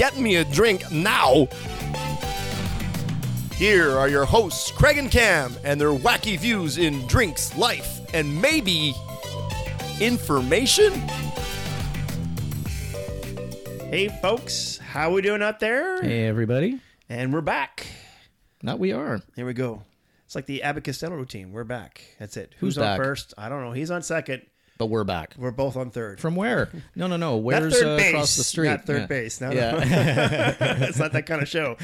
get me a drink now. Here are your hosts, Craig and Cam, and their wacky views in drinks, life, and maybe information. Hey, folks, how we doing out there? Hey, everybody. And we're back. Not we are. Here we go. It's like the Abbott Costello routine. We're back. That's it. Who's, Who's on back? first? I don't know. He's on second. But we're back. We're both on third. From where? No, no, no. Where's uh, base. across the street? Not third yeah. base. No, no. It's not that kind of show.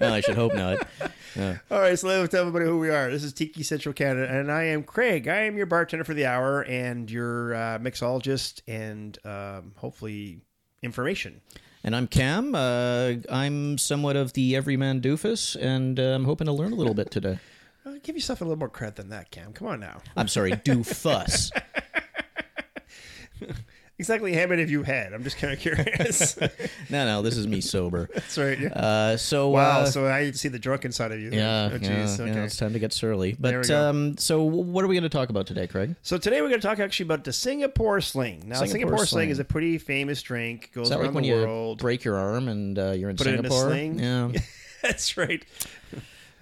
no, I should hope not. Yeah. All right, so let's tell everybody who we are. This is Tiki Central Canada, and I am Craig. I am your bartender for the hour and your uh, mixologist and um, hopefully information. And I'm Cam. Uh, I'm somewhat of the everyman doofus, and uh, I'm hoping to learn a little bit today. Uh, give yourself a little more credit than that, Cam. Come on now. I'm sorry, doofus. Exactly how many have you had? I'm just kind of curious. no, no, this is me sober. That's right. Yeah. Uh, so Wow, uh, so I see the drunken side of you. yeah, Oh, yeah, jeez. yeah, okay. it's time to get surly. But um, so what are we going to talk about today, Craig? So today we're going to talk actually about the Singapore Sling. Now, Singapore, Singapore Sling. Sling. is a pretty famous drink. Goes Is that around like when the you world. break your arm and uh, you're in Put it in a Singapore? sling? Yeah. That's right.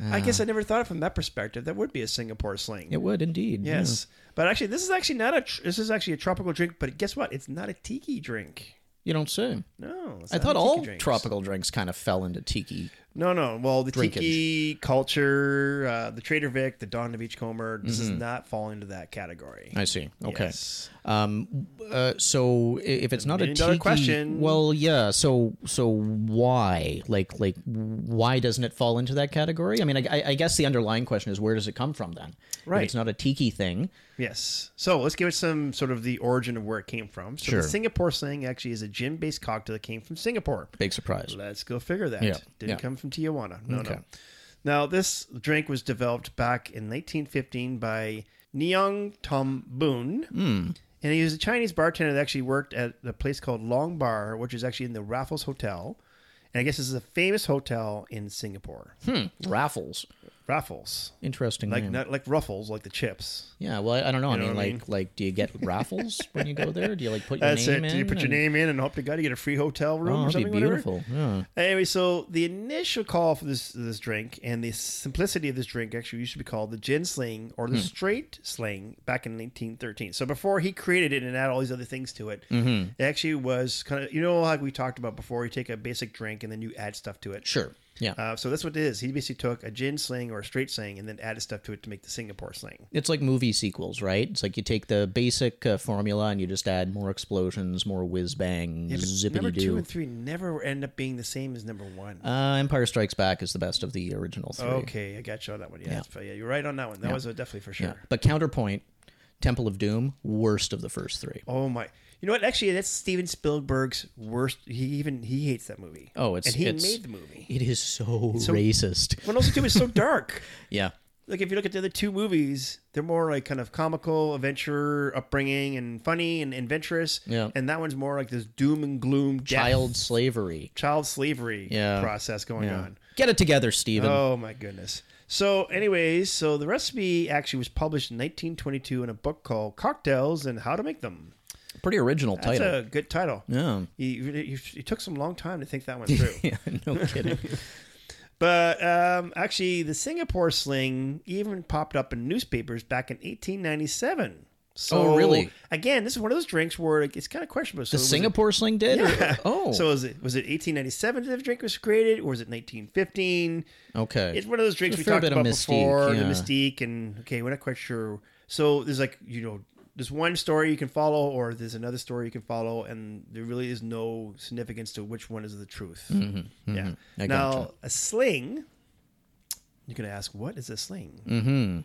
I guess I never thought of it from that perspective. That would be a Singapore Sling. It would indeed. yeah. Yes, but actually, this is actually not a. Tr- this is actually a tropical drink. But guess what? It's not a tiki drink. You don't say. No, it's I not thought a tiki all drink. tropical drinks kind of fell into tiki. No, no. Well, the Drinkage. tiki culture, uh, the Trader Vic, the Don the Beachcomber. This Mm-hmm. does not fall into that category. I see. Okay. Yes. Um. Uh, so if it's not a tiki, question. well, yeah. So so why? Like like why doesn't it fall into that category? I mean, I, I- guess the underlying question is where does it come from then? Right. If it's not a tiki thing. Yes. So let's give it some sort of the origin of where it came from. So Sure. the Singapore Sling actually is a gin-based cocktail that came from Singapore. Big surprise. Let's go figure that. Yeah, Didn't yeah. come from Tijuana. No, Okay. no. Now, this drink was developed back in 1915 by Ngiam Tong Boon. Hmm. And he was a Chinese bartender that actually worked at a place called Long Bar, which is actually in the Raffles Hotel. And I guess this is a famous hotel in Singapore. Hmm. Raffles. Raffles. Interesting Like name. not like Ruffles, like the chips. yeah. Well, I, I don't know. I know mean, what I like mean? like do you get raffles when you go there? Do you like put your That's name it. in? Do you put your and- name in and hope to God you get a free hotel room Oh, or something. be beautiful. Yeah. Anyway, so the initial call for this this drink and the simplicity of this drink actually used to be called the gin sling or Hmm. the straight sling back in 1913. So before he created it and add all these other things to it, Mm-hmm. it actually was kind of you know like we talked about before. You take a basic drink and then you add stuff to it. Sure. Yeah. Uh, so that's what it is. He basically took a gin sling or a straight sling and then added stuff to it to make the Singapore sling. It's like movie sequels, right? It's like you take the basic uh, formula and you just add more explosions, more whiz bang, Yeah, zippity number two doo. and three never end up being the same as number one. Uh, Empire Strikes Back is the best of the original three. Okay, I got you on that one. Yeah, yeah. you're right on that one. That was uh, definitely for sure. Yeah. But counterpoint, Temple of Doom, worst of the first three. Oh my! You know what? Actually, that's Steven Spielberg's worst. He even he hates that movie. Oh, it's and he it's, made the movie. It is so, so- racist. But also too, it's so dark. Yeah. Like if you look at the other two movies, they're more like kind of comical, adventure, upbringing, and funny and adventurous. Yeah. And that one's more like this doom and gloom, death, Child slavery. child slavery Yeah. process going Yeah. on. Get it together, Steven. Oh my goodness. So, anyways, so the recipe actually was published in 1922 in a book called Cocktails and How to Make Them. Pretty original That's title. That's a good title. Yeah. You, you, you took some long time to think that one through. yeah, no kidding. But um, actually, the Singapore sling even popped up in newspapers back in 1897. So, Oh, really? Again, this is one of those drinks where it's kind of questionable. So The was it- Singapore sling did? or- Yeah. Oh. So was it was it 1897 that the drink was created, or was it 1915? okay. It's one of those drinks we talked about mystique, before, the mystique, and okay, we're not quite sure. So there's like you know, there's one story you can follow, or there's another story you can follow, and there really is no significance to which one is the truth. Yeah. Mm-hmm. I now gotcha. a sling. You're gonna ask, what is a sling? mm-hmm.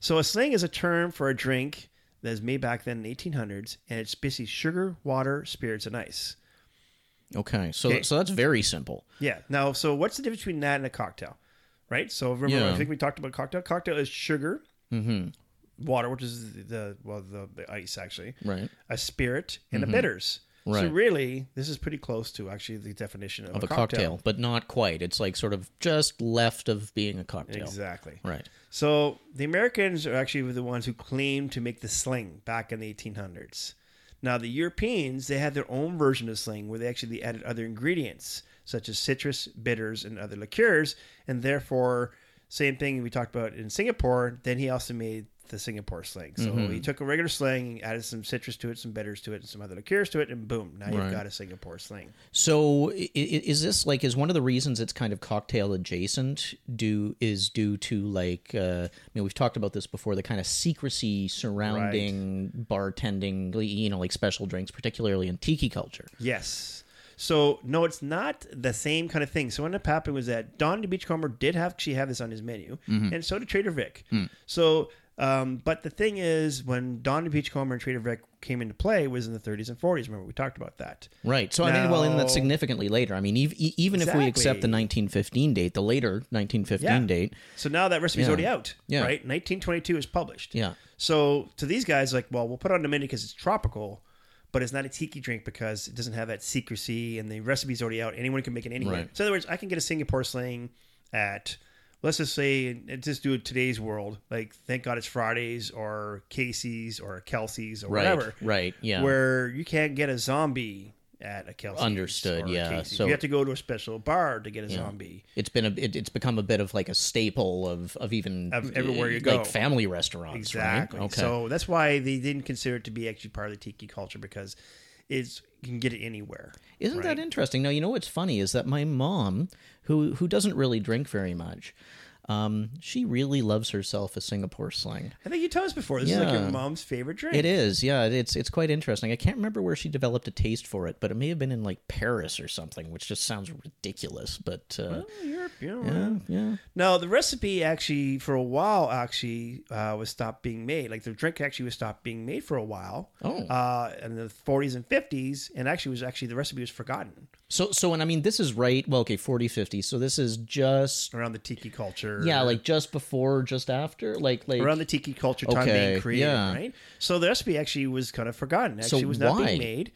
So a sling is a term for a drink that is made back then in the 1800s, and it's basically sugar, water, spirits, and ice. Okay, so Okay. so that's very simple. Yeah. Now, so what's the difference between that and a cocktail? Right. So remember, Yeah. I think we talked about cocktail. Cocktail is sugar, water, which is the well the, the ice actually, Right. a spirit, and a mm-hmm. bitters. So really, this is pretty close to actually the definition of, Of a, a cocktail. but not quite. It's like sort of just left of being a cocktail. Exactly. Right. So the Americans are actually the ones who claimed to make the sling back in the 1800s. Now the Europeans they had their own version of sling where they actually added other ingredients such as citrus, bitters, and other liqueurs, and therefore same thing we talked about in Singapore. Then he also made the Singapore sling. So Mm-hmm. he took a regular sling, added some citrus to it, some bitters to it, and some other liqueurs to it, and boom, now you've Right. got a Singapore sling. So is this like is one of the reasons it's kind of cocktail adjacent Do is due to like uh, I mean we've talked about this before the kind of secrecy surrounding bartending you know like special drinks particularly in tiki culture. Yes. So no, it's not the same kind of thing. So what ended up happening was that Don the Beachcomber did have actually have this on his menu, and so did Trader Vic. So, um, but the thing is, when Don the Beachcomber and Trader Vic came into play was in the 30s and 40s. Remember we talked about that. Right. So I mean well and Now- that's significantly later. I mean ev- e- even if we accept the 1915 date, the later 1915 Yeah. date. So now that recipe's Yeah. already out. Yeah. Right. 1922 is published. Yeah. So to these guys, like, well, we'll put it on a menu because it's tropical, but it's not a tiki drink because it doesn't have that secrecy and the recipe's already out. Anyone can make it anywhere. Right. So in other words, I can get a Singapore sling at let's just say and just do it today's world. Like thank God it's Fridays or Casey's or Kelsey's or Right. whatever. Right. Yeah. Where you can't get a zombie at a Kelsey's. Understood, yeah. So- you have to go to a special bar to get a zombie. it's been a it, it's become a bit of like a staple of of even Of everywhere you go. like family restaurants Exactly. right okay So that's why they didn't consider it to be actually part of the tiki culture because it's you can get it anywhere. isn't that interesting now you know what's funny is that my mom who who doesn't really drink very much um she really loves herself a singapore sling I think you told us before. This is like your mom's favorite drink. it is yeah it's it's quite interesting i can't remember where she developed a taste for it but it may have been in like paris or something which just sounds ridiculous but uh Oh, Europe, you know. yeah yeah Now the recipe actually for a while actually uh, was stopped being made. Like the drink actually was stopped being made for a while. Oh. Uh, in the 40s and 50s, and actually was actually the recipe was forgotten so so and i mean this is right well okay 40 50 so this is just around the tiki culture. yeah like just before just after like like around the tiki culture time Okay, being created, yeah. right? So the recipe actually was kind of forgotten. So Actually, was not why? being made.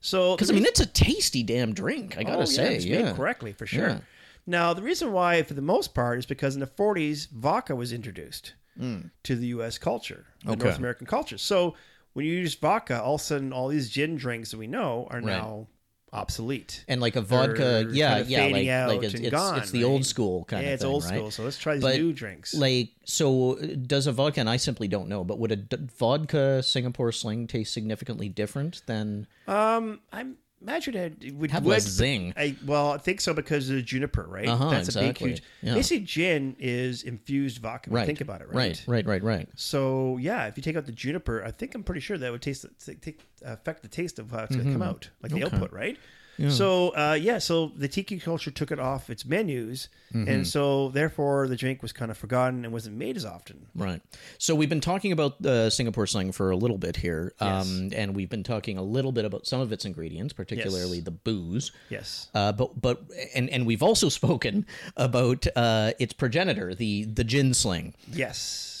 So Because I mean, it's a tasty damn drink. I gotta Oh, say, it's yeah. made correctly for sure. Yeah. Now, the reason why, for the most part, is because in the 40s, vodka was introduced hmm. to the U.S. culture, the. Okay. North American culture. So when you use vodka, all of a sudden, all these gin drinks that we know are now obsolete. And like a vodka, They're yeah, kind of yeah, like, like it's, it's, gone, it's the right? old school kind yeah, of thing, Yeah, it's old right? school. So let's try these But, new drinks. Like, so uh, does a vodka? And I simply don't know. But would a d- vodka Singapore Sling taste significantly different than? Um, I imagine it would Have less zing. I, well, I think so because of the juniper, right? Uh-huh, That's a big, exactly. huge. Yeah. Basically, gin is infused vodka. Right. Think about it, Right, right, right, right. So yeah, if you take out the juniper, I think I'm pretty sure that would taste take, affect the taste of how it's going to come out, like the output, right? So uh, yeah, so the tiki culture took it off its menus, and so therefore the drink was kind of forgotten and wasn't made as often. Right. So we've been talking about uh, Singapore slang for a little bit here, um, and we've been talking a little bit about some of its ingredients, particularly Yes. the booze. Yes. Uh, but but and and we've also spoken about uh, its progenitor, the the gin sling. Yes.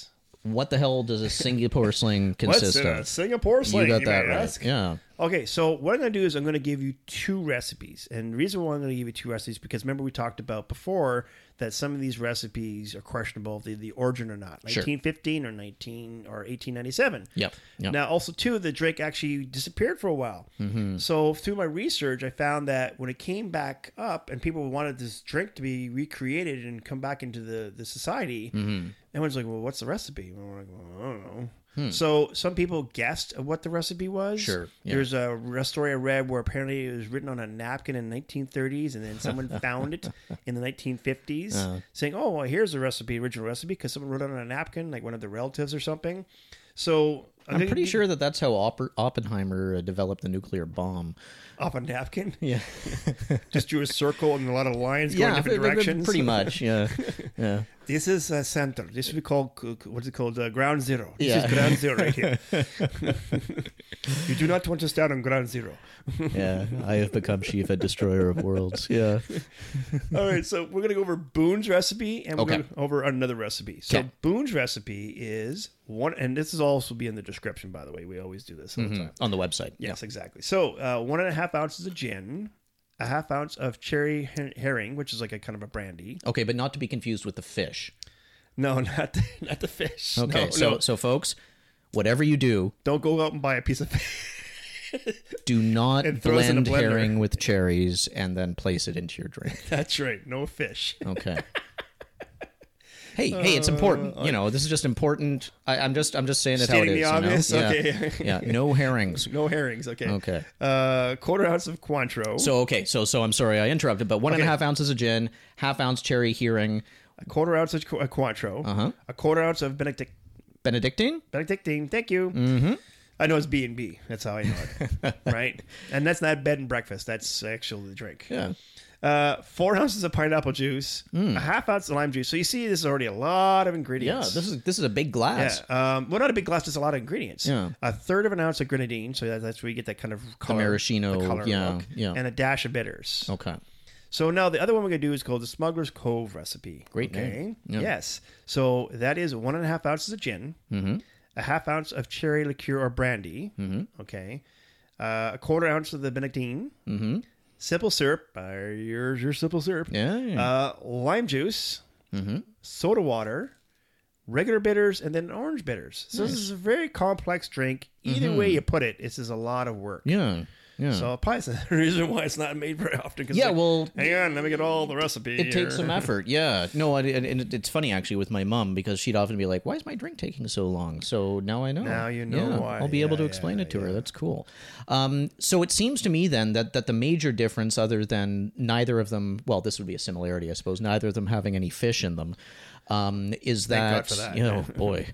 What the hell does a Singapore sling consist of? Singapore sling. you got that right. Yeah. Okay, so what I'm going to do is I'm going to give you two recipes. And the reason why I'm going to give you two recipes because remember we talked about before that some of these recipes are questionable if they the origin or not. Sure. 1915 or 19 or 1897. Yep. Yep. Now, also too, the drink actually disappeared for a while. Mm-hmm. So through my research, I found that when it came back up and people wanted this drink to be recreated and come back into the the society, Mm-hmm. everyone's like, "Well, what's the recipe?" And we're like, well, I don't know. Hmm. So some people guessed what the recipe was. Sure, yeah. There's a story I read where apparently it was written on a napkin in 1930s, and then someone found it in the 1950s, Uh-huh. saying, "Oh, well, here's the recipe, original recipe," because someone wrote it on a napkin, like one of their relatives or something. So I'm pretty sure that that's how Oppenheimer uh, developed the nuclear bomb. off a napkin. Yeah, Just drew a circle and a lot of lines going yeah, different directions. pretty much. Yeah, yeah. This is a center. This would be called what's it called? Uh, ground zero. This Yeah. is ground zero right here. you do not want to start on ground zero. yeah, I have become Shiva, destroyer of worlds. Yeah. All right, so we're gonna go over Boon's recipe and we're Okay. gonna go over another recipe. So Okay. Boon's recipe is one, and this is also be in the description, by the way. We always do this all the time. On the website. Yes, exactly. So uh, one and a half ounces of gin, a half ounce of cherry her- Heering, which is like a kind of a brandy. Okay, but not to be confused with the fish. No, not the, not the fish. Okay, No, so no. so folks, whatever you do, don't go out and buy a piece of fish. do not And throw us in a blend blender. herring with cherries and then place it into your drink. That's right, no fish. Okay. Hey, hey, it's important. You know, this is just important. I, I'm just I'm just saying it how it Stating is. the you know? obvious? Yeah. Okay. yeah, no herrings. No herrings. Okay. Okay. Uh, quarter ounce of Cointreau. So okay, so so I'm sorry I interrupted, but one and a Okay. half ounces of gin, half ounce cherry Heering, a quarter ounce of Qu- uh, Cointreau. Uh-huh. A quarter ounce of Benedict- Benedictine. Benedictine. Thank you. Mm-hmm. I know it's B and B. That's how I know it. right. And that's not bed and breakfast. That's actually the drink. Yeah. Uh, four ounces of pineapple juice. A half ounce of lime juice. So you see, this is already a lot of Mm. Yeah, ingredients. this is this is a big glass. Yeah. Um, well, not a big glass, just a lot of ingredients. Yeah. A third of an ounce of grenadine, so that, that's where you get that kind of color, maraschino, the color yeah, look, yeah. and a dash of bitters. Okay. So now the other one we're gonna do is called the Smuggler's Cove recipe. Great okay. name. Yeah. Yes. So that is one and a half ounces of gin, Mm-hmm. a half ounce of cherry liqueur or brandy. Mm-hmm. Okay. Uh, a quarter ounce of the Benedictine. Mm-hmm. Simple syrup. Uh, here's your simple syrup. Yeah. Uh, lime juice. mm-hmm. Soda water. Regular bitters and then orange bitters. So this is a very complex drink. Either way you put it, this is a lot of work. Mm-hmm. Yeah. Yeah. So that's the reason why it's not made very often. 'cause yeah. like, Well, hang on, let me get all the recipe. it takes some effort. Yeah. No, I- and, it's funny actually with my mom because she'd often be like, "Why is my drink taking so long?" So now I know. Now you know Yeah, why. I'll be able to yeah, explain it to her. That's cool. Um, so it seems to me then that that the major difference, other than neither of them, well, this would be a similarity, I suppose. Neither of them having any fish in them, um, is that, God for that. you know, boy.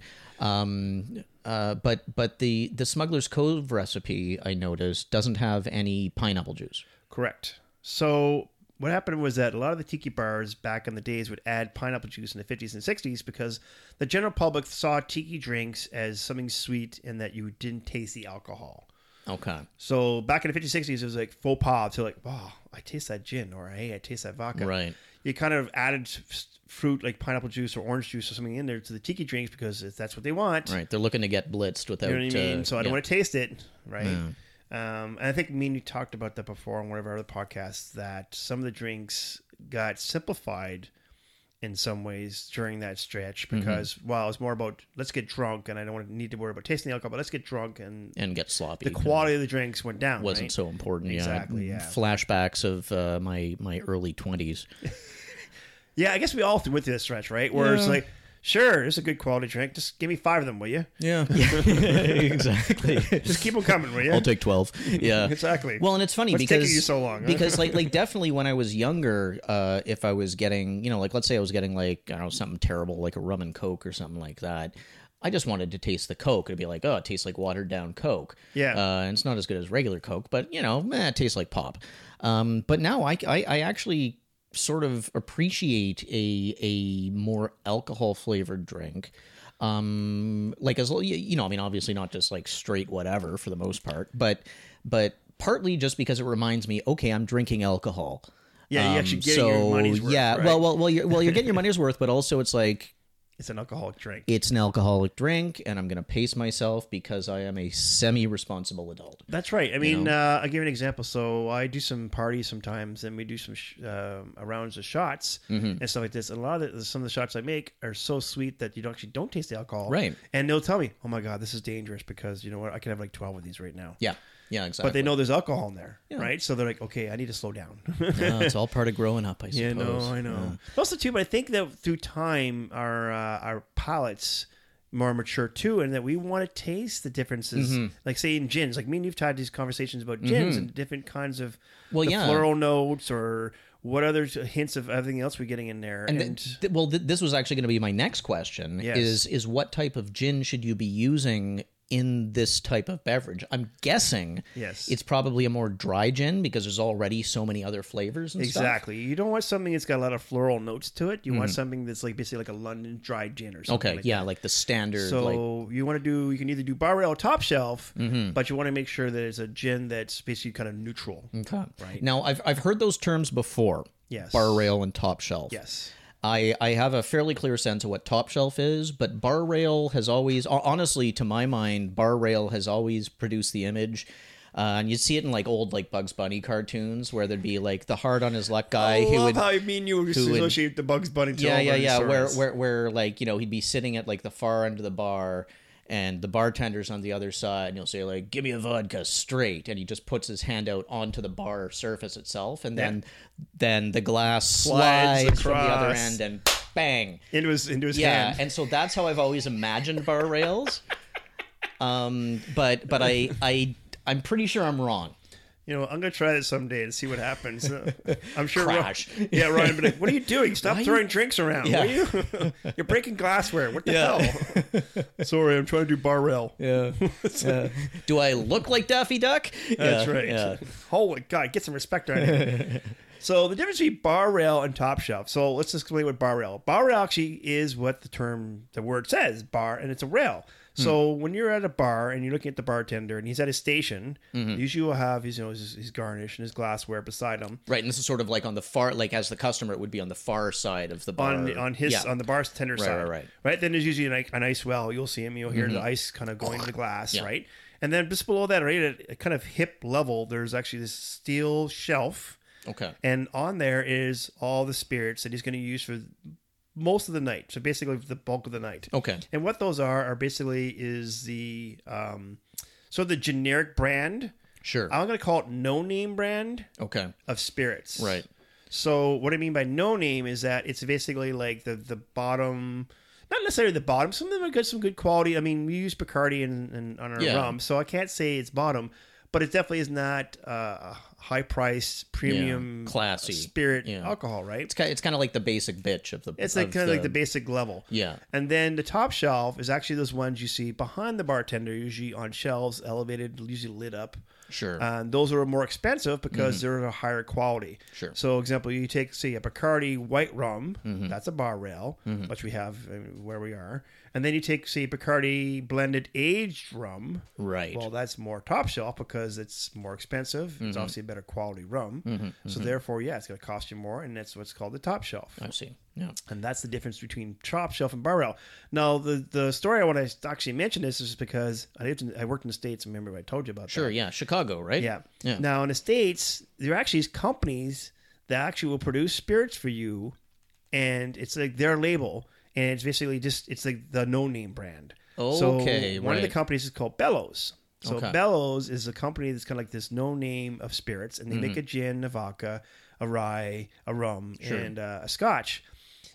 Um, uh, but but the the Smuggler's Cove recipe I noticed doesn't have any pineapple juice. Correct. So what happened was that a lot of the tiki bars back in the days would add pineapple juice in the 50s and 60s because the general public saw tiki drinks as something sweet and that you didn't taste the alcohol. Okay. So back in the 50s, 60s, it was like faux pas to like, wow, I taste that gin or hey, I taste that vodka. Right. You kind of added fruit like pineapple juice or orange juice or something in there to the tiki drinks because that's what they want. Right. They're looking to get blitzed without. You know what I mean? uh, so I don't yeah. want to taste it, right? Um, and I think me and you talked about that before on one of our other podcasts that some of the drinks got simplified in some ways during that stretch Mm-hmm. because while it's more about let's get drunk and I don't want to need to worry about tasting the alcohol, but let's get drunk and and get sloppy. the quality of the drinks went down. wasn't right? so important. Exactly, Yeah. yeah. Flashbacks of uh, my my early twenties. Yeah, I guess we all went through this stretch, right? Where it's like, sure, it's a good quality drink. Just give me five of them, will you? Yeah. exactly. Just keep them coming, will you? I'll take twelve. Yeah. Exactly. Well, and it's funny What's because taking you so long, huh? because like like definitely when I was younger, uh, if I was getting you know like let's say I was getting like I don't know something terrible like a rum and coke or something like that. I just wanted to taste the Coke. It'd be like, oh, it tastes like watered down Coke. Yeah. Uh, and it's not as good as regular Coke, but you know, eh, it tastes like pop. Um, but now I, I, I actually sort of appreciate a a more alcohol flavored drink. Um, like as you know, I mean, obviously not just like straight whatever for the most part, but but partly just because it reminds me, okay, I'm drinking alcohol. Yeah, you Um, actually getting your money's worth, Yeah, right? well, well, well, you're well, you're getting your money's worth, but also it's like it's an alcoholic drink. it's an alcoholic drink, and I'm going to pace myself because I am a semi-responsible adult. That's right. I mean, uh, I'll give you an example. So I do some parties sometimes, and we do some sh- um, rounds of shots Mm-hmm. and stuff like this. And a lot of the, some of the shots I make are so sweet that you don't actually don't taste the alcohol. Right. And they'll tell me, "Oh my god, this is dangerous because you know what? I can have like twelve of these right now." Yeah, yeah, exactly. But they know there's alcohol in there, right? So they're like, "Okay, I need to slow down." It's all part of growing up, I suppose. Yeah, no, I know. Also, too, but I think that through time, our uh, our palates more mature too, and that we want to taste the differences. Mm-hmm. Like say in gins, like me and you've had these conversations about gins and different kinds of Well, yeah. floral notes or what other hints of everything else we're getting in there. And And, th- th- well, th- this was actually going to be my next question: Yes. is is what type of gin should you be using in this type of beverage. I'm guessing Yes. it's probably a more dry gin because there's already so many other flavors and stuff. Exactly. You don't want something that's got a lot of floral notes to it. You want something that's like basically like a London dry gin or something. Mm-hmm. Okay, like yeah, that. like the standard So like you want to do you can either do bar rail or top shelf, Mm-hmm. but you want to make sure that it's a gin that's basically kind of neutral. Okay. Right. Now I've I've heard those terms before. Yes. Bar rail and top shelf. Yes. I, I have a fairly clear sense of what top shelf is, but bar rail has always, honestly, to my mind, bar rail has always produced the image. Uh, and you'd see it in like old like Bugs Bunny cartoons where there'd be like the hard on his luck guy I who love would how you mean you would- associate the Bugs Bunny. To yeah yeah yeah where, where where like you know he'd be sitting at like the far end of the bar and the bartender's on the other side and he'll say like give me a vodka straight and he just puts his hand out onto the bar surface itself and then then the glass Slides slides, from the other end and bang. Into his into his yeah hand. and so that's how i've always imagined bar rails. Um but but i i i'm pretty sure i'm wrong You know, I'm gonna try this someday and see what happens. Uh, I'm sure. Crash. Ron, yeah, Ryan. But like, what are you doing? Stop Why you- throwing drinks around. Yeah. Are you? You're breaking glassware. What the Yeah. hell? Sorry, I'm trying to do bar rail. yeah, do i look like daffy duck That's Yeah, right. yeah. Holy God, get some respect on it. so the difference between bar rail and top shelf. So let's just explain what bar rail. Bar rail actually is what the term, the word says, bar, and it's a rail. So when you're at a bar and you're looking at the bartender and he's at his station, usually will have his, you know, his, his garnish and his glassware beside him. Right, and this is sort of like on the far, like as the customer, it would be on the far side of the bar. on on his yeah. on the bartender side, right, right. Mm-hmm. Then there's usually an, an ice well. You'll see him. You'll hear the ice kind of going to the glass, Yeah. right? And then just below that, right at a kind of hip level, there's actually this steel shelf, okay, and on there is all the spirits that he's going to use for most of the night. So basically, the bulk of the night. okay, And what those are are basically is the um, so the generic brand. sure, I'm going to call it no name brand okay, of spirits. right, So what I mean by no name is that it's basically like the the bottom, not necessarily the bottom. Some of them are good, some good quality. I mean, we use Bacardi and, and on our Yeah. rum, so I can't say it's bottom, but it definitely is not uh, high price premium classy. spirit Yeah. alcohol, right? it's kind, it's kind of like the basic bitch of the. It's like of kind of like the basic level. yeah, And then the top shelf is actually those ones you see behind the bartender, usually on shelves, elevated, usually lit up. sure, And those are more expensive because they're a higher quality. Mm-hmm. Sure. So, example, you take, say, a Bacardi white rum, Mm-hmm. that's a bar rail, which we have where we are. And then you take, say, Bacardi blended aged rum. right, Well, that's more top shelf because it's more expensive. Mm-hmm. It's obviously a better quality rum. So, therefore, yeah, it's going to cost you more. And that's what's called the top shelf. I see. Yeah, And that's the difference between top shelf and bar rail. Now, the, the story I want to actually mention this is because I lived in, I worked in the States. Remember, I told you about that. sure, yeah, Chicago, right? Yeah. yeah, Now in the states, there are actually companies that actually will produce spirits for you, and it's like their label, and it's basically just it's like the no name brand. Okay, so one of the companies is called Bellows. So Okay. Bellows is a company that's kind of like this no name of spirits, and they Mm-hmm. make a gin, a vodka, a rye, a rum, and uh, a scotch.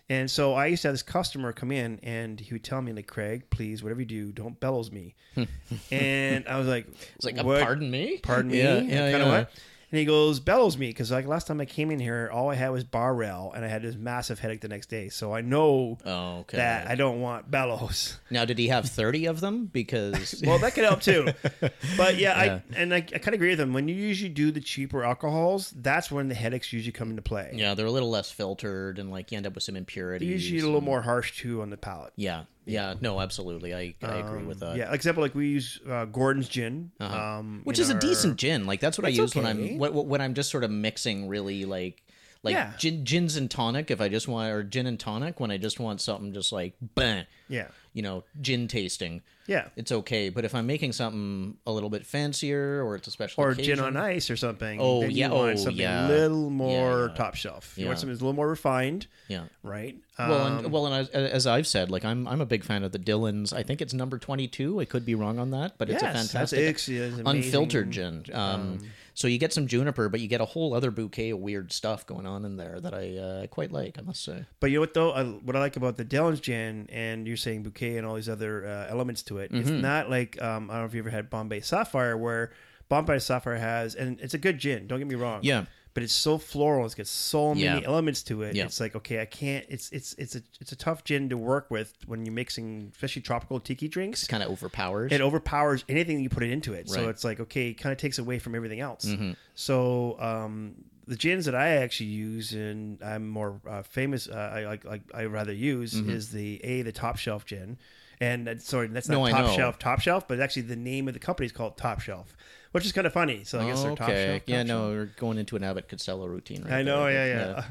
And so I used to have this customer come in, and he would tell me like, "Craig, please, whatever you do, don't bellows me." and I was like, It's like, uh, "What? pardon me, pardon me Yeah, kind yeah, of yeah. what and he goes bellows me because like last time i came in here all i had was bar rail and i had this massive headache the next day so i know Oh, okay. that i don't want bellows now, did he have thirty of them? Because well that could help too but yeah, Yeah. i and i, I kind of agree with him when you usually do the cheaper alcohols that's when the headaches usually come into play yeah, they're a little less filtered, and like you end up with some They're impurities. usually a little more harsh too on the palate Yeah, yeah, no, absolutely, I, I agree with that. Um, yeah like example like we use uh, gordon's gin um, which in is a our- decent gin. Like that's what I It's use when okay. I'm when, when I'm just sort of mixing really like like Yeah. gin, gins and tonic. If I just want or gin and tonic when I just want something just like bang, yeah you know, gin tasting. yeah It's okay, but if I'm making something a little bit fancier or it's a special or occasion, gin on ice or something. Oh, then you yeah, want oh, something yeah. a little more yeah. top shelf. You Yeah. want something that's a little more refined, yeah. right? Well, Um, and, well, and as, as I've said, like I'm I'm a big fan of the Dillons. I think it's number twenty two. I could be wrong on that, but it's yes, a fantastic it's, it's unfiltered gin. Um, so you get some juniper, but you get a whole other bouquet of weird stuff going on in there that I uh, quite like. I must say. But you know what though? I, what I like about the Dillon's gin, and you're saying bouquet and all these other uh, elements to it, it's Mm-hmm. not like um, I don't know if you ever had Bombay Sapphire, where Bombay Sapphire has, and it's a good gin. Don't get me wrong. Yeah. But it's so floral. It's got so many Yeah. elements to it. Yeah. It's like okay, I can't. It's it's it's a it's a tough gin to work with when you're mixing, especially tropical tiki drinks. Kind of overpowers. It overpowers anything you put it into it. So it's like okay, it kind of takes away from everything else. Mm-hmm. So um, the gins that I actually use and I'm more uh, famous, uh, I like like I rather use is the a the top shelf gin, and uh, sorry that's not No, top shelf top shelf, but actually the name of the company is called Top Shelf, which is kind of funny. So I guess they're top okay. shelf. yeah, Top no, Shelf. we're going into an Abbott Costello routine right I know, there, yeah, yeah.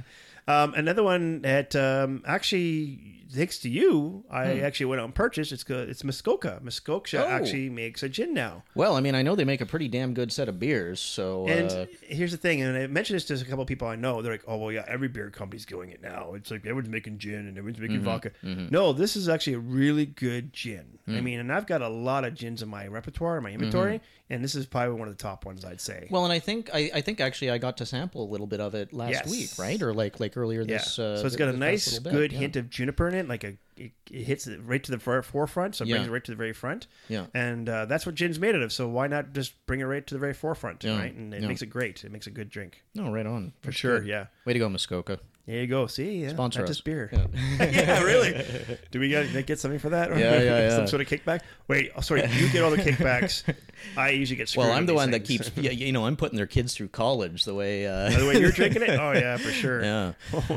Um, another one that um, actually thanks to you, I actually went out and purchased. It's good. It's Muskoka. Muskoka Oh. actually makes a gin now. Well, I mean, I know they make a pretty damn good set of beers, so And uh, here's the thing, and I mentioned this to a couple of people I know. They're like, "Oh well, yeah, every beer company's doing it now. It's like everyone's making gin and everyone's making Mm-hmm. vodka." No, this is actually a really good gin. Mm. I mean, and I've got a lot of gins in my repertoire, in my inventory, and this is probably one of the top ones I'd say. Mm-hmm. well, and I think I, I think actually I got to sample a little bit of it last Yes. week, right? Or like like earlier yeah, this. Uh, so it's got a nice, good yeah. hint of juniper in it. Like a, it, it hits it right to the fore- forefront, so it brings it right to the very front. Yeah. and uh, that's what gin's made out of. So why not just bring it right to the very forefront, Yeah, right? And it yeah. makes it great. It makes a good drink No, right on for sure. good. Yeah. Way to go, Muskoka. There you go. See, yeah, Sponsor us. beer. Yeah. yeah, really. Do we get, get something for that? Yeah, yeah, yeah. Some sort of kickback? Wait, oh, sorry. You get all the kickbacks. I usually get screwed. Well, I'm the one that keeps, yeah, you know, I'm putting their kids through college the way. Uh, the way you're drinking it? Oh, yeah, for sure. yeah.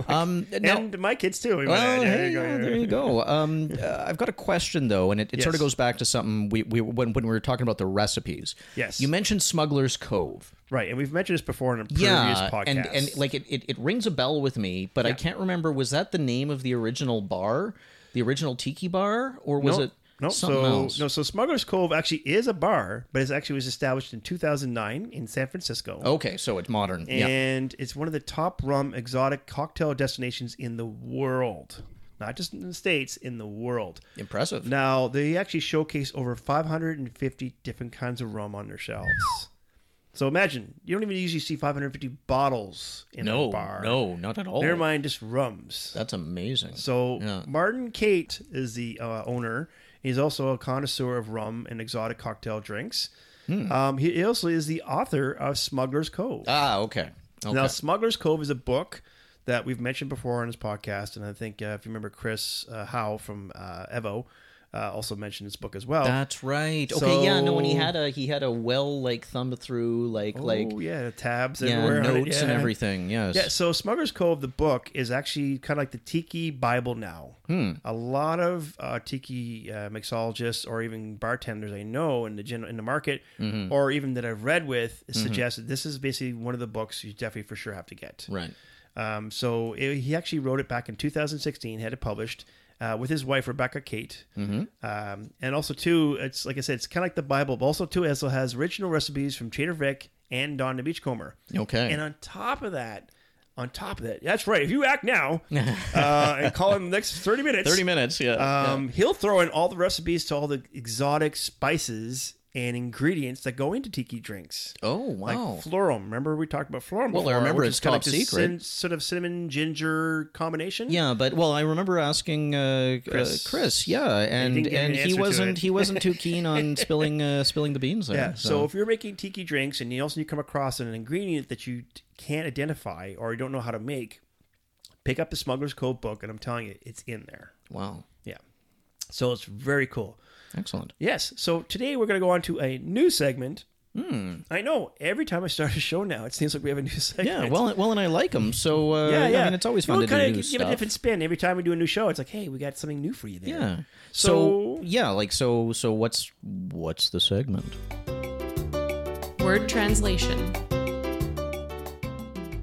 Um, now, And my kids, too. we Well, add. Hey, you go, there you go. Um, uh, I've got a question though, and it, it sort of goes back to something we, we when, when we were talking about the recipes. Yes. you mentioned Smuggler's Cove. Right, and we've mentioned this before in a previous Yeah, podcast. and and like it, it, it rings a bell with me, but I can't remember. Was that the name of the original bar, the original tiki bar, or was no, it no, so else? no, so Smuggler's Cove actually is a bar, but it actually was established in 2009 in San Francisco. Okay, so it's modern. yeah. and it's one of the top rum exotic cocktail destinations in the world, not just in the states, in the world. Impressive. Now they actually showcase over 550 different kinds of rum on their shelves. So imagine you don't even usually see 550 bottles in no, a bar. no, not at all. never mind, just rums. That's amazing. So Yeah. Martin Cate is the uh, owner. He's also a connoisseur of rum and exotic cocktail drinks. Hmm. Um, he also is the author of Smuggler's Cove. ah, okay. Okay. Now, Smuggler's Cove is a book that we've mentioned before on his podcast, and I think uh, if you remember Chris uh, Howe from uh, Evo uh, also mentioned this book as well. That's right. Okay, yeah, no, when he had a he had a well like thumb through like like oh yeah, tabs yeah everywhere, notes and everything. Yes. Yeah, so Smuggler's Cove, the book, is actually kind of like the Tiki Bible now. Hmm. A lot of uh, Tiki uh, mixologists or even bartenders I know in the gen- in the market, Mm-hmm. or even that I've read with, suggest that this is basically one of the books you definitely for sure have to get. Right. Um, so it, he actually wrote it back in 2016, had it published uh, with his wife Rebecca Cate, mm-hmm. um, and also too, it's like I said, it's kind of like the Bible, but also too, also has original recipes from Trader Vic and Don the Beachcomber. Okay. And on top of that, on top of that, that's right. If you act now uh, and call him the next 30 minutes, Thirty minutes. Yeah. um, he'll throw in all the recipes to all the exotic spices and ingredients that go into tiki drinks. oh Like wow. falernum. Remember we talked about falernum Well, I remember it's top like secret. cin- sort of cinnamon ginger combination. yeah, but well, I remember asking uh, Chris. Uh, Chris yeah, and me and an he wasn't he wasn't too keen on spilling uh, spilling the beans there. Yeah. So. if you're making tiki drinks and you also you come across an ingredient that you can't identify or you don't know how to make, pick up the Smuggler's Cove book, and I'm telling you, it's in there. wow, Yeah. So it's very cool. Excellent. Yes. So today we're going to go on to a new segment. Hmm. I know. Every time I start a show now, it seems like we have a new segment. Yeah, well, well, and I like them. So uh, yeah, yeah. I mean, it's always You fun know, to do kinda new give stuff. a different spin every time we do a new show. It's like, hey, we got something new for you there. Yeah. So- So, yeah, like so so what's what's the segment? Word translation.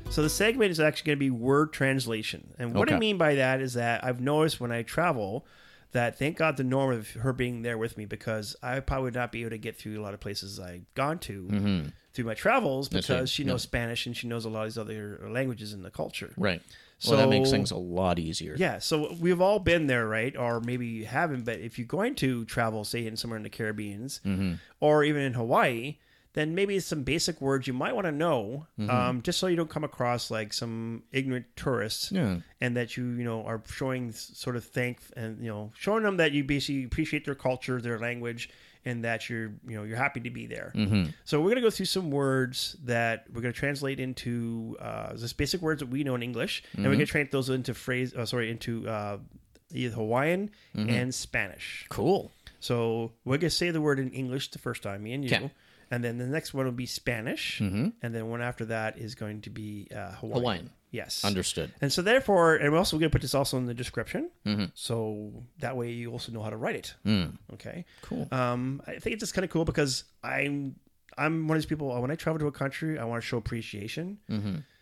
So the segment is actually going to be word translation, and what I mean by that is that I've noticed when I travel that thank God the norm of her being there with me because I probably would not be able to get through a lot of places I've gone to through my travels because right. she knows Spanish and she knows a lot of these other languages in the culture. Right. So that makes things a lot easier. Yeah, so we've all been there, right? Or maybe you haven't, but if you're going to travel, say in somewhere in the Caribbeans Mm-hmm. or even in Hawaii, then maybe some basic words you might want to know, Mm-hmm. um, just so you don't come across like some ignorant tourists, Yeah. and that you you know are showing sort of thank and you know showing them that you basically appreciate their culture, their language, and that you're you know you're happy to be there. Mm-hmm. So we're gonna go through some words that we're gonna translate into uh, just basic words that we know in English, and we're gonna translate those into phrase. Uh, sorry, into uh, either Hawaiian and Spanish. Cool. So we're gonna say the word in English the first time, me and you. And then the next one will be Spanish, and then one after that is going to be uh, Hawaiian. Hawaiian. Yes. Understood. And so therefore, and we're also going to put this also in the description, Mm-hmm. so that way you also know how to write it. Mm. Okay. Cool. Um, I think it's just kind of cool because I'm I'm one of these people. When I travel to a country, I want to show appreciation.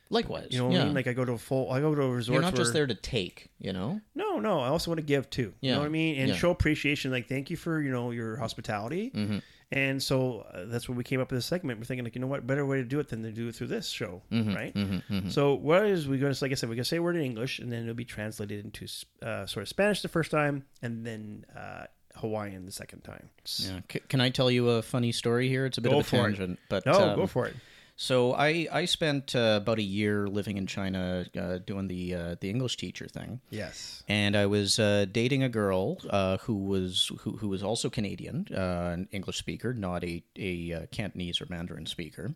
Likewise. You know what yeah. I mean? Like I go to a full, I go to a resort. You're not just where- there to take, you know? No, no. I also want to give too. You know what I mean? And Yeah. show appreciation. Like thank you for you know your hospitality. Mm-hmm. And so uh, that's when we came up with this segment. We're thinking like, you know what, better way to do it than to do it through this show, Mm-hmm. right? So what is we going to like I said, we're going to say a word in English, and then it'll be translated into uh, sort of Spanish the first time, and then uh, Hawaiian the second time. Yeah. C- can I tell you a funny story here? It's a bit Go of a for it. tangent, but No, um, go for it. So I I spent uh, about a year living in China uh, doing the uh, the English teacher thing, Yes. and I was uh, dating a girl uh, who was who, who was also Canadian, uh, an English speaker, not a a uh, Cantonese or Mandarin speaker.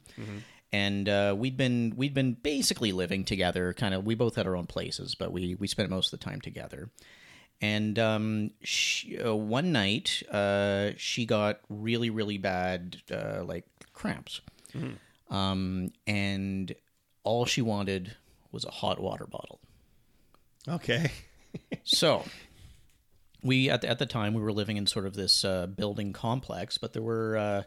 And uh, we'd been we'd been basically living together. Kind of, we both had our own places, but we we spent most of the time together. And um, she, uh, one night, uh, she got really, really bad, uh, like cramps. Um, and all she wanted was a hot water bottle. Okay. So, we at the, at the time we were living in sort of this uh, building complex, but there were. Uh,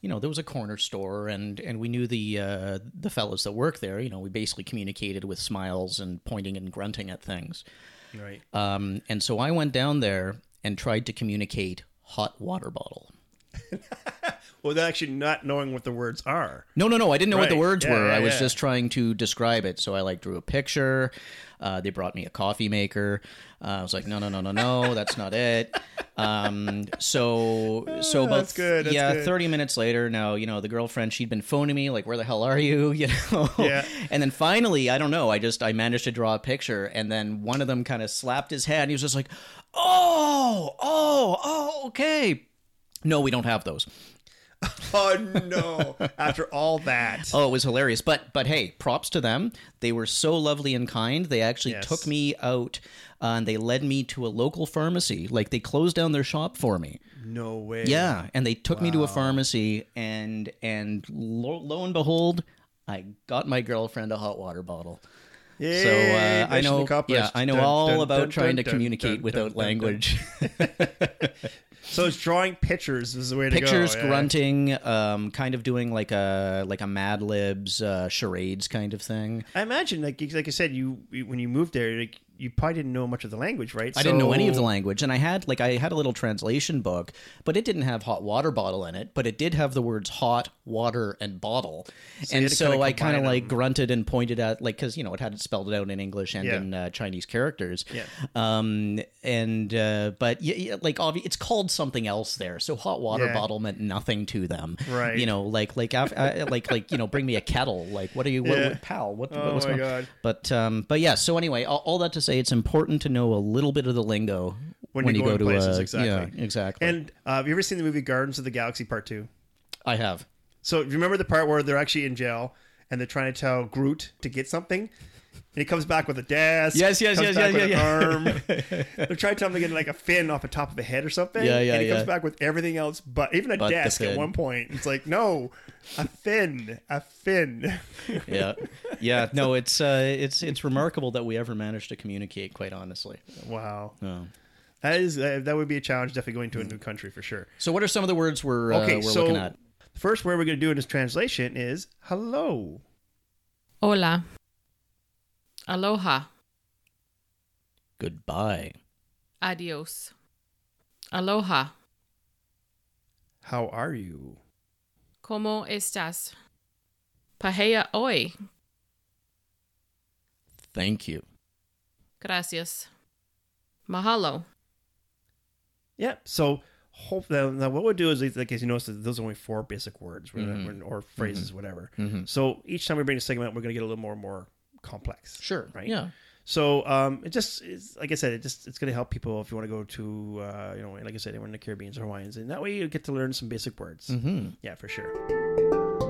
you know, there was a corner store, and, and we knew the uh, the fellows that work there. You know, we basically communicated with smiles and pointing and grunting at things. Right. Um, and so I went down there and tried to communicate hot water bottle. Well, they're actually not knowing what the words are. No, no, no. I didn't know what the words Yeah, were. yeah, I was yeah. just trying to describe it. So I like drew a picture. Uh, they brought me a coffee maker. Uh, I was like, no, no, no, no, no, that's not it. Um, so, so about That's good, that's yeah, good. thirty minutes later. Now you know the girlfriend. She'd been phoning me like, "Where the hell are you?" You know. Yeah. And then finally, I don't know. I just I managed to draw a picture, and then one of them kind of slapped his head. And he was just like, "Oh, oh, oh, okay." No, we don't have those. Oh no! After all that, Oh, it was hilarious. But but hey, props to them. They were so lovely and kind. They actually Yes. took me out uh, and they led me to a local pharmacy. Like they closed down their shop for me. no way. Yeah, and they took me to a pharmacy and and lo, lo and behold, I got my girlfriend a hot water bottle. Yay, So uh, I know, yeah, I know Dun, all dun, about dun, trying to communicate without language. So it's drawing pictures is the way to Pictures, go. Pictures, grunting, um, kind of doing like a like a Mad Libs uh, charades kind of thing. I imagine, like like I said, you you- when you moved there, like you probably didn't know much of the language, right? I didn't know any of the language, and I had like I had a little translation book, but it didn't have hot water bottle in it, but it did have the words hot water and bottle, you and so I kind of like grunted and pointed at like because you know it had it spelled out in English and Yeah. in uh, Chinese characters, Yeah. um, and uh, but yeah, yeah, like obvi- it's called something else there, so hot water Yeah. bottle meant nothing to them, Right. You know, like like af- uh, like like you know, bring me a kettle, like what are you, what, what- pal, what, Oh what's my going? God. But um, but yeah. So anyway, all, all that to say, it's important to know a little bit of the lingo When when, you go to places, a, exactly. Yeah, exactly. And uh, have you ever seen the movie Gardens of the Galaxy Part Two? I have. So you remember the part where they're actually in jail and they're trying to tell Groot to get something? And he comes back with a desk. Yes, yes, comes yes, back yeah, with yeah, an arm. they're trying to tell him to get like a fin off the top of a head or something. Yeah, yeah, And he comes back with everything else, but even a But desk at one point. It's like no, a fin, a fin. Yeah, yeah. No, it's uh, it's it's remarkable that we ever managed to communicate. Quite honestly. wow, Oh. that is uh, that would be a challenge. Definitely going to a new country for sure. So, what are some of the words we're uh, Okay, we're so looking at? the first word we're going to do in this translation is hello. Hola. Aloha. Goodbye. Adios. Aloha. How are you? ¿Cómo estás? Pahea hoy. Thank you. Gracias. Mahalo. Yeah. So hope now, now what we'll do is like as you notice those are only four basic words Mm-hmm. gonna- or phrases whatever. So each time we bring a segment, we're going to get a little more and more complex. Sure. Right. Yeah. So um, it just it's, like I said, it just it's going to help people if you want to go to uh, you know like I said, anywhere in the Caribbean or Hawaiians, and that way you get to learn some basic words. Mm-hmm. Yeah, for sure.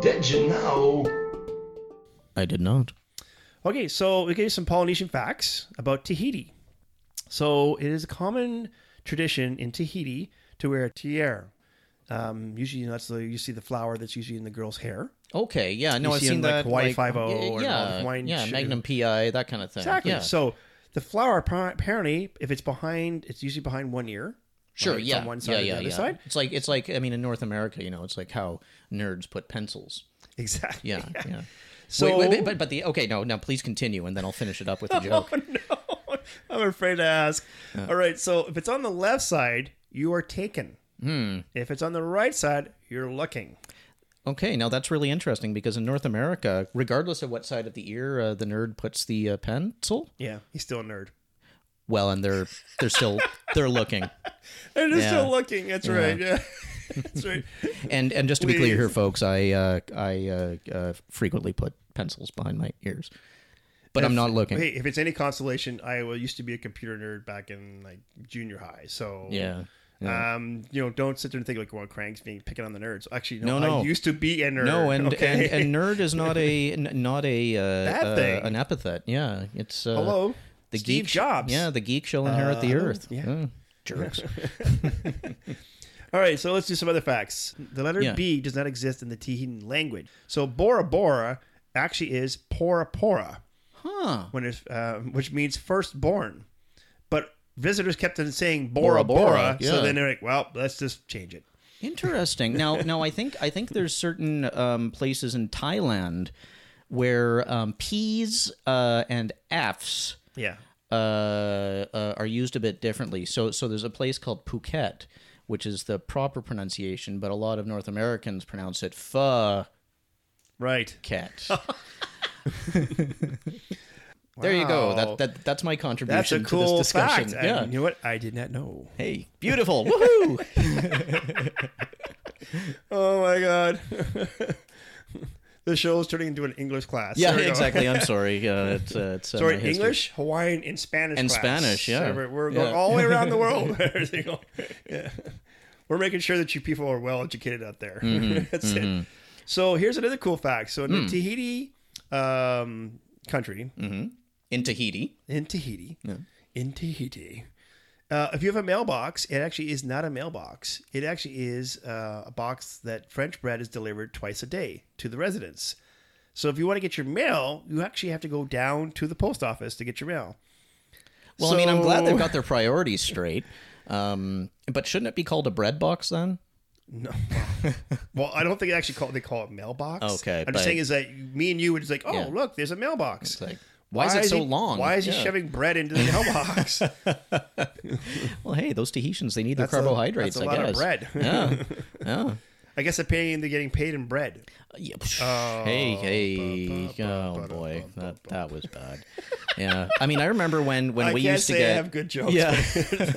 Did you know? I did not. Okay, so we give you some Polynesian facts about Tahiti. So it is a common tradition in Tahiti to wear a tiara. Um, usually, you know, that's the you see the flower that's usually in the girl's hair. Okay, yeah, no, I've see seen in, like, that. Hawaii like, 5-0 y- and all yeah, yeah. Magnum PI, that kind of thing. Exactly. Yeah. So the flower apparently, if it's behind, it's usually behind one ear. Sure, it's yeah, on one side yeah, or the yeah, other yeah. side. It's like it's like I mean, in North America, you know, it's like how nerds put pencils. Exactly. Yeah, yeah. So, wait, wait, but but the okay, no, now please continue, and then I'll finish it up with a joke. Oh, no, I'm afraid to ask. All right, so if it's on the left side, you are taken. Hmm. If it's on the right side, you're looking. Okay, now that's really interesting because in North America, regardless of what side of the ear uh, the nerd puts the uh, pencil, Yeah, he's still a nerd. well, and they're they're still they're looking. They're Yeah. still looking. That's right. Yeah, that's right. And and just to be clear here, folks, I uh, I uh, uh, frequently put pencils behind my ears, but I'm not looking. Hey, if it's any consolation, I used to be a computer nerd back in like junior high. So Yeah. Um, you know, don't sit there and think like, well, Crank's being picking on the nerds. Actually, no, No, no. I used to be a nerd. No, and, okay? and and nerd is not a n- not a uh, Bad uh, thing. an epithet. Yeah, it's uh, hello, the Steve geek Jobs. Yeah, the geek shall inherit the Uh, hello. earth. Yeah. Uh, jerks. All right, so let's do some other facts. The letter Yeah. B does not exist in the Tahitian language. So Bora Bora actually is Pora Pora, huh. when it's, uh, which means firstborn. But visitors kept on saying Bora Bora Bora, Bora, so then they're like, well, let's just change it. Interesting. Now, now I think I think there's certain um, places in Thailand where um, P's uh, and F's Yeah. uh, uh, are used a bit differently. So, so there's a place called Phuket, which is the proper pronunciation, but a lot of North Americans pronounce it Phuket. Right. there you go. That, that that's my contribution That's a to this discussion. fact. Yeah. And you know what? I did not know. Hey, beautiful. Woohoo! Oh my god. the show is turning into an English class. yeah, There we go. exactly. I'm sorry. Uh, it's uh, it's uh, Sorry. English, Hawaiian, and Spanish. And class. Spanish, yeah. So we're, we're going Yeah. all the way around the world. There you go. yeah. We're making sure that you people are well educated out there. Mm-hmm, That's it. So here's another cool fact. So in Hmm. the Tahiti um, country, in Tahiti. in Tahiti, in Tahiti, uh, if you have a mailbox, it actually is not a mailbox. It actually is uh, a box that French bread is delivered twice a day to the residents. So if you want to get your mail, you actually have to go down to the post office to get your mail. Well, I mean, I'm glad they've got their priorities straight. Um, but shouldn't it be called a bread box then? No. well, I don't think they actually call it, they call it mailbox. Okay, I'm but- just saying is that me and you would just like, oh, Yeah. look, there's a mailbox. It's like, why, is it so he, long? Why is he shoving bread into the mailbox? Well, hey, those Tahitians, they need their That's a- carbohydrates, that's a I lot of guess. bread. Yeah. yeah. I guess they're paying they're getting paid in bread. Yeah, psh, hey, hey, oh boy, that that was bad. Yeah, I mean, I remember when when I we used to get I have good jokes. Yeah.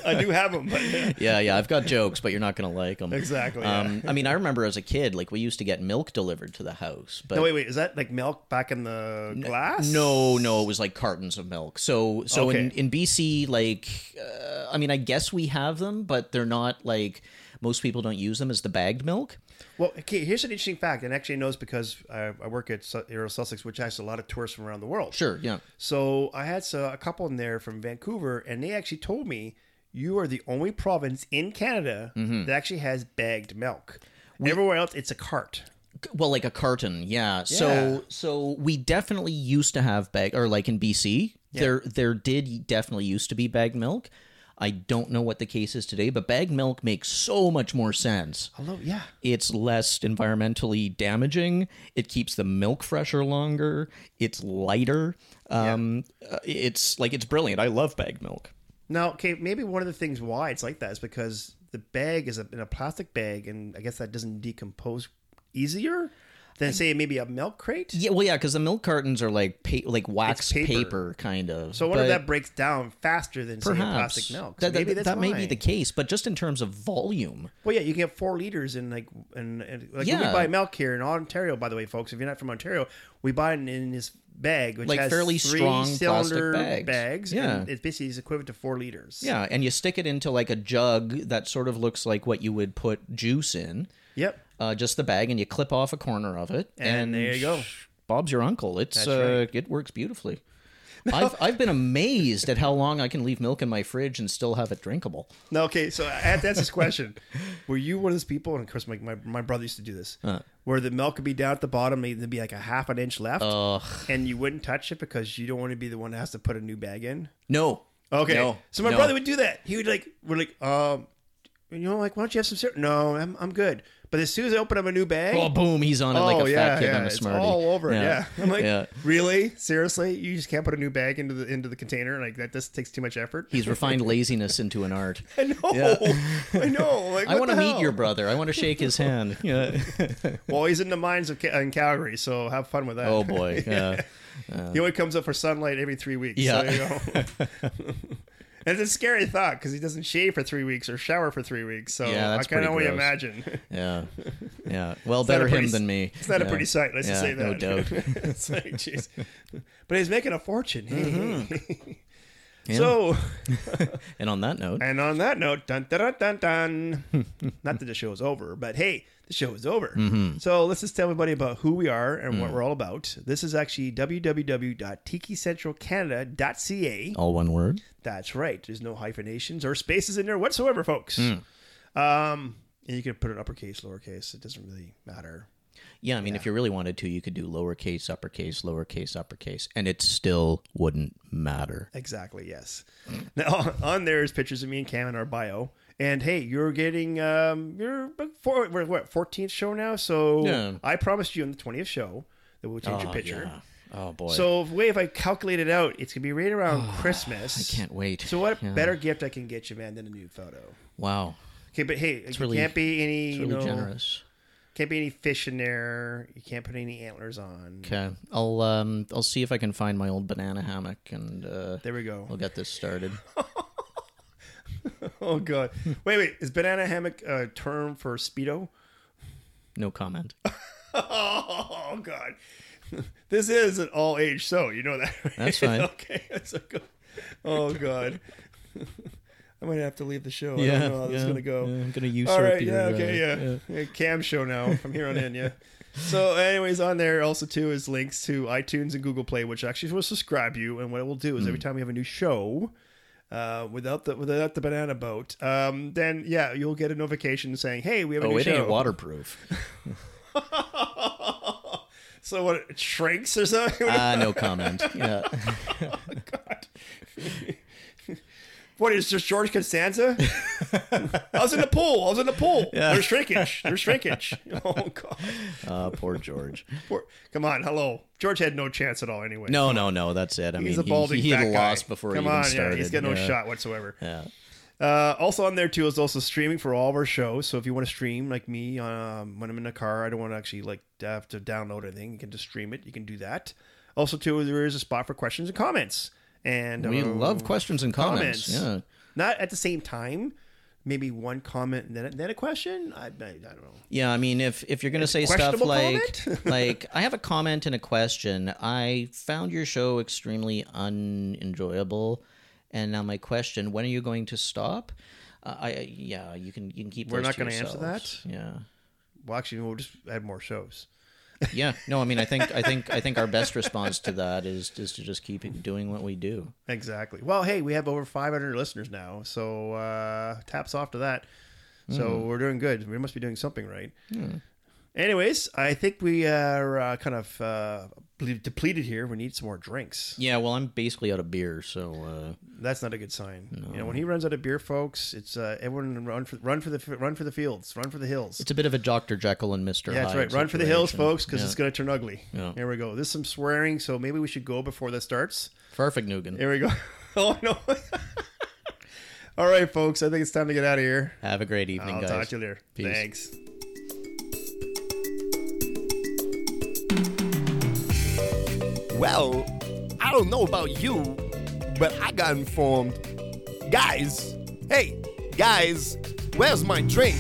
I do have them. But yeah, yeah, I've got jokes, but you're not gonna like them. Exactly, yeah. Um, I mean, I remember as a kid, like we used to get milk delivered to the house, but no, wait, wait. Is that like milk back in the glass? No, no, it was like cartons of milk. So, so in, in BC, like, uh, I mean, I guess we have them, but they're not like most people don't use them as the bagged milk. Well, okay. Here's an interesting fact, and actually I know this because I, I work at Su- Aero Sussex, which has a lot of tourists from around the world. Sure, yeah. So I had so, a couple in there from Vancouver, and they actually told me you are the only province in Canada Mm-hmm. that actually has bagged milk. Everywhere else, it's a cart. Well, like a carton, yeah. Yeah. So, so we definitely used to have bag, or like in BC, there there did definitely used to be bagged milk. I don't know what the case is today, but bagged milk makes so much more sense. Hello, yeah. It's less environmentally damaging. It keeps the milk fresher longer. It's lighter. Um, uh, it's like it's brilliant. I love bagged milk. Now, okay, maybe one of the things why it's like that is because the bag is a, in a plastic bag, and I guess that doesn't decompose easier. Than say maybe a milk crate. Yeah, well, yeah, because the milk cartons are like pa- like wax paper. paper. kind of. So wonder if that breaks down faster than say plastic milk. So That, that- maybe that's that may be the case, but just in terms of volume, Well, yeah, you can get four liters in like and, and like Yeah. we buy milk here in Ontario. By the way, folks, if you're not from Ontario, we buy it in this bag, which Like has fairly three strong cylinder plastic bags. Yeah. and it's basically is equivalent to four liters. yeah, and you stick it into like a jug that sort of looks like what you would put juice in, Yep. Uh, just the bag, and you clip off a corner of it, And there you go. Bob's your uncle. It's That's uh, right. it works beautifully. I've I've been amazed at how long I can leave milk in my fridge and still have it drinkable. No, okay, so I have to ask this question. Were you one of those people, and of course my, my, my brother used to do this, where the milk would be down at the bottom, maybe there'd be like a half an inch left, Ugh. and you wouldn't touch it because you don't want to be the one that has to put a new bag in? No. Okay. No. So my No. brother would do that. He would like, we're like, um, you know, like, why don't you have some syrup? No, I'm, I'm good. But as soon as I open up a new bag, Oh, boom! He's on it like a oh, fat kid on a Smartie. it's all over. it, Yeah. I'm like, Yeah. really? Seriously? You just can't put a new bag into the into the container? Like that just takes too much effort? He's refined laziness into an art. I know. I know. Like, I want to meet your brother. I want to shake his hand. Yeah. Well, he's in the mines of Ca- in Calgary, so have fun with that. Oh boy. Yeah. He only comes up for sunlight every three weeks. Yeah. So, you know. It's a scary thought because he doesn't shave for three weeks or shower for three weeks. So Yeah, that's I pretty only gross. imagine. Yeah. Yeah. Well, a better pretty him than me. It's not a pretty sight. Let's just say that. no doubt. it's like, jeez. But he's making a fortune. Mm-hmm. Yeah. So, And on that note, and on that note, dun dun dun dun dun. Not that the show is over, but hey, the show is over. Mm-hmm. So let's just tell everybody about who we are and what we're all about. This is actually www.tikicentralcanada.ca. all one word. That's right. There's no hyphenations or spaces in there whatsoever, folks. Hmm. Um, and you can put it uppercase, lowercase. It doesn't really matter. Yeah, I mean, if you really wanted to, you could do lowercase, uppercase, lowercase, uppercase, and it still wouldn't matter. Exactly. Yes. Now on there is pictures of me and Cam in our bio. And hey, you're getting um, you're four, we're what 14th show now. So Yeah. I promised you on the 20th show that we'll change your Oh, picture. yeah. Oh boy. So the way if I calculate it out, it's gonna be right around Christmas. I can't wait. So what Yeah. better gift I can get you, man, than a new photo? Wow. Okay, but hey, it really- can't be any It's you really know, generous. Can't be any fish in there. You can't put any antlers on. Okay. I'll um I'll see if I can find my old banana hammock and uh There we go. we'll get this started. Oh god. wait, wait. Is banana hammock a term for speedo? No comment. Oh God, this is an all age show. You know that. Right? That's fine. okay, that's a good. Oh God, I might have to leave the show. I don't know how this is gonna go. yeah, I'm gonna usurp all right, your, yeah, uh, okay, yeah. yeah, Cam show now from here on in, yeah. So, anyways, on there also too is links to iTunes and Google Play, which actually will subscribe you. And what it will do is Hmm. every time we have a new show, uh, without the without the banana boat, um, then yeah, you'll get a notification saying, "Hey, we have a Oh, new it show." ain't waterproof. So what? It shrinks or something? Ah, no comment. Yeah. Oh, God. Yeah. What is just George Costanza? I was in the pool. I was in the pool. There's shrinkage. There's shrinkage. Oh god. Uh, poor George. Poor, come on, hello. George had no chance at all anyway. No, no, no. That's it. I he's mean, a balding he, he had guy. lost before Come he even on, started. yeah, he's got no yeah. shot whatsoever. Yeah. Uh, also on there too is also streaming for all of our shows. So if you want to stream like me, um, when I'm in the car, I don't want to actually like have to download anything. You can just stream it. You can do that. Also too, there is a spot for questions and comments. And We uh, love questions and comments. Yeah. Not at the same time. Maybe one comment and then, then a question. I, I, I don't know. Yeah, I mean, if if you're gonna say stuff like like I have a comment and a question. I found your show extremely unenjoyable, and now my question: When are you going to stop? Uh, I yeah, you can you can keep. We're not to gonna answer that. Yeah, Well, actually, we'll just add more shows. Yeah. No, I mean, I think I think I think our best response to that is is to just keep doing what we do. Exactly. Well, hey, we have over 500 listeners now, so uh, taps off to that. So we're doing good. We must be doing something right. Anyways, I think we are uh, kind of uh, depleted here. We need some more drinks. Yeah, well, I'm basically out of beer, so uh, That's not a good sign. You know, when he runs out of beer, folks, it's uh, everyone run for run for the run for the fields, run for the hills. it's a bit of a Doctor Jekyll and Mister. Yeah, that's Hyde right. Run for the hills, folks, because Yeah. it's going to turn ugly. Yeah. Here we go. There's some swearing, so maybe we should go before that starts. Perfect, Nugan. Here we go. oh no. All right, folks. I think it's time to get out of here. Have a great evening, I'll guys. talk to you later. Peace. Thanks. Well, I don't know about you, but I got informed. Guys, hey, guys, where's my drink?